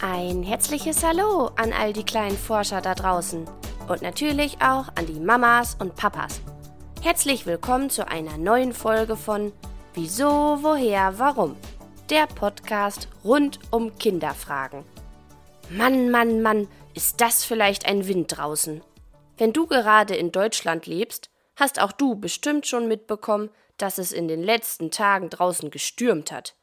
Ein herzliches Hallo an all die kleinen Forscher da draußen und natürlich auch an die Mamas und Papas. Herzlich willkommen zu einer neuen Folge von Wieso, woher, warum? Der Podcast rund um Kinderfragen. Mann, Mann, Mann, ist das vielleicht ein Wind draußen? Wenn du gerade in Deutschland lebst, hast auch du bestimmt schon mitbekommen, dass es in den letzten Tagen draußen gestürmt hat.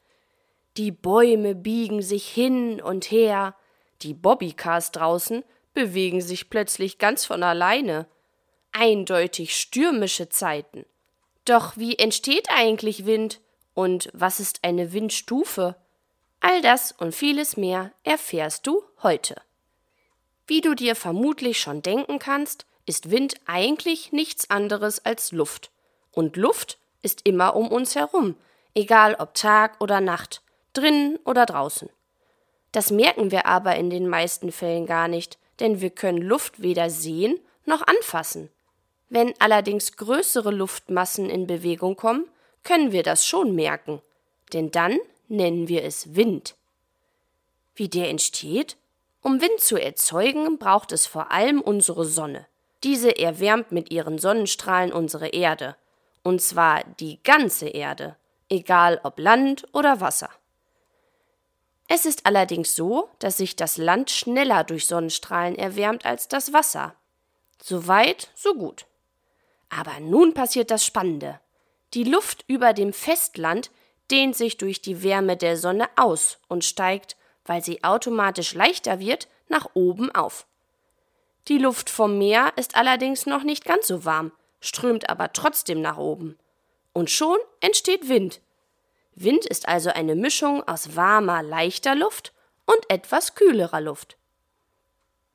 Die Bäume biegen sich hin und her, die Bobbycars draußen bewegen sich plötzlich ganz von alleine. Eindeutig stürmische Zeiten. Doch wie entsteht eigentlich Wind und was ist eine Windstufe? All das und vieles mehr erfährst du heute. Wie du dir vermutlich schon denken kannst, ist Wind eigentlich nichts anderes als Luft. Und Luft ist immer um uns herum, egal ob Tag oder Nacht, drinnen oder draußen. Das merken wir aber in den meisten Fällen gar nicht, denn wir können Luft weder sehen noch anfassen. Wenn allerdings größere Luftmassen in Bewegung kommen, können wir das schon merken, denn dann nennen wir es Wind. Wie der entsteht? Um Wind zu erzeugen, braucht es vor allem unsere Sonne. Diese erwärmt mit ihren Sonnenstrahlen unsere Erde, und zwar die ganze Erde, egal ob Land oder Wasser. Es ist allerdings so, dass sich das Land schneller durch Sonnenstrahlen erwärmt als das Wasser. So weit, so gut. Aber nun passiert das Spannende. Die Luft über dem Festland dehnt sich durch die Wärme der Sonne aus und steigt, weil sie automatisch leichter wird, nach oben auf. Die Luft vom Meer ist allerdings noch nicht ganz so warm, strömt aber trotzdem nach oben. Und schon entsteht Wind. Wind ist also eine Mischung aus warmer, leichter Luft und etwas kühlerer Luft.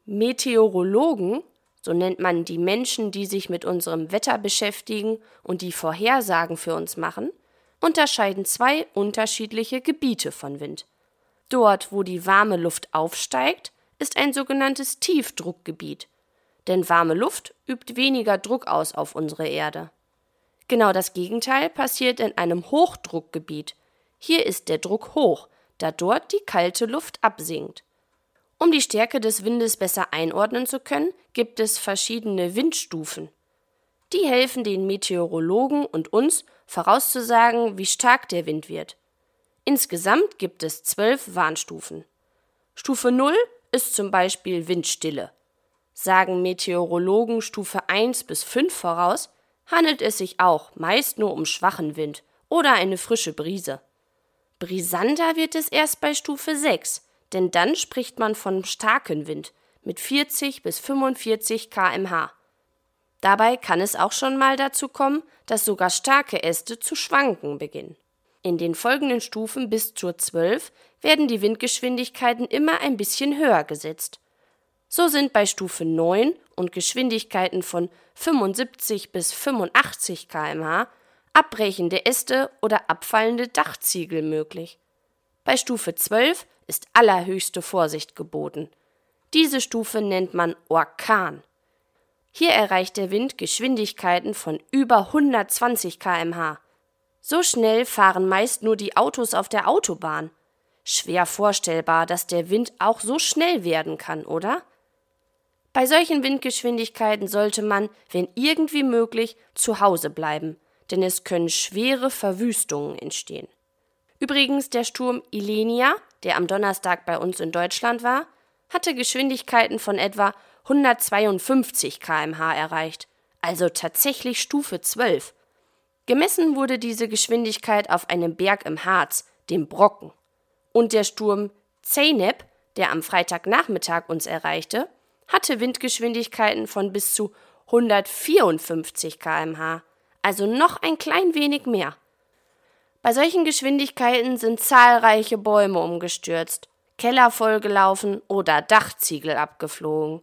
Meteorologen, so nennt man die Menschen, die sich mit unserem Wetter beschäftigen und die Vorhersagen für uns machen, unterscheiden zwei unterschiedliche Gebiete von Wind. Dort, wo die warme Luft aufsteigt, ist ein sogenanntes Tiefdruckgebiet, denn warme Luft übt weniger Druck aus auf unsere Erde. Genau das Gegenteil passiert in einem Hochdruckgebiet. Hier ist der Druck hoch, da dort die kalte Luft absinkt. Um die Stärke des Windes besser einordnen zu können, gibt es verschiedene Windstufen. Die helfen den Meteorologen und uns vorauszusagen, wie stark der Wind wird. Insgesamt gibt es zwölf Warnstufen. Stufe 0 ist zum Beispiel Windstille. Sagen Meteorologen Stufe 1 bis 5 voraus, handelt es sich auch meist nur um schwachen Wind oder eine frische Brise. Brisanter wird es erst bei Stufe 6, denn dann spricht man von starken Wind mit 40 bis 45 kmh. Dabei kann es auch schon mal dazu kommen, dass sogar starke Äste zu schwanken beginnen. In den folgenden Stufen bis zur 12 werden die Windgeschwindigkeiten immer ein bisschen höher gesetzt. So sind bei Stufe 9 und Geschwindigkeiten von 75 bis 85 kmh abbrechende Äste oder abfallende Dachziegel möglich. Bei Stufe 12 ist allerhöchste Vorsicht geboten. Diese Stufe nennt man Orkan. Hier erreicht der Wind Geschwindigkeiten von über 120 kmh. So schnell fahren meist nur die Autos auf der Autobahn. Schwer vorstellbar, dass der Wind auch so schnell werden kann, oder? Bei solchen Windgeschwindigkeiten sollte man, wenn irgendwie möglich, zu Hause bleiben, denn es können schwere Verwüstungen entstehen. Übrigens, der Sturm Ilenia, der am Donnerstag bei uns in Deutschland war, hatte Geschwindigkeiten von etwa 152 kmh erreicht, also tatsächlich Stufe 12. Gemessen wurde diese Geschwindigkeit auf einem Berg im Harz, dem Brocken und der Sturm Zeynep, der am Freitagnachmittag uns erreichte, hatte Windgeschwindigkeiten von bis zu 154 kmh, also noch ein klein wenig mehr. Bei solchen Geschwindigkeiten sind zahlreiche Bäume umgestürzt, Keller vollgelaufen oder Dachziegel abgeflogen.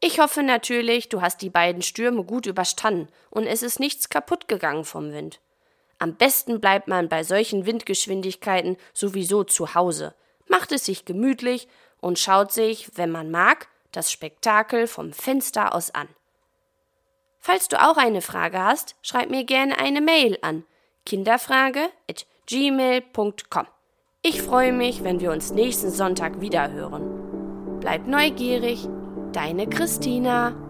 Ich hoffe natürlich, du hast die beiden Stürme gut überstanden und es ist nichts kaputt gegangen vom Wind. Am besten bleibt man bei solchen Windgeschwindigkeiten sowieso zu Hause, macht es sich gemütlich und schaut sich, wenn man mag, das Spektakel vom Fenster aus an. Falls du auch eine Frage hast, schreib mir gerne eine Mail an kinderfrage@gmail.com. Ich freue mich, wenn wir uns nächsten Sonntag wieder hören. Bleib neugierig, deine Christina.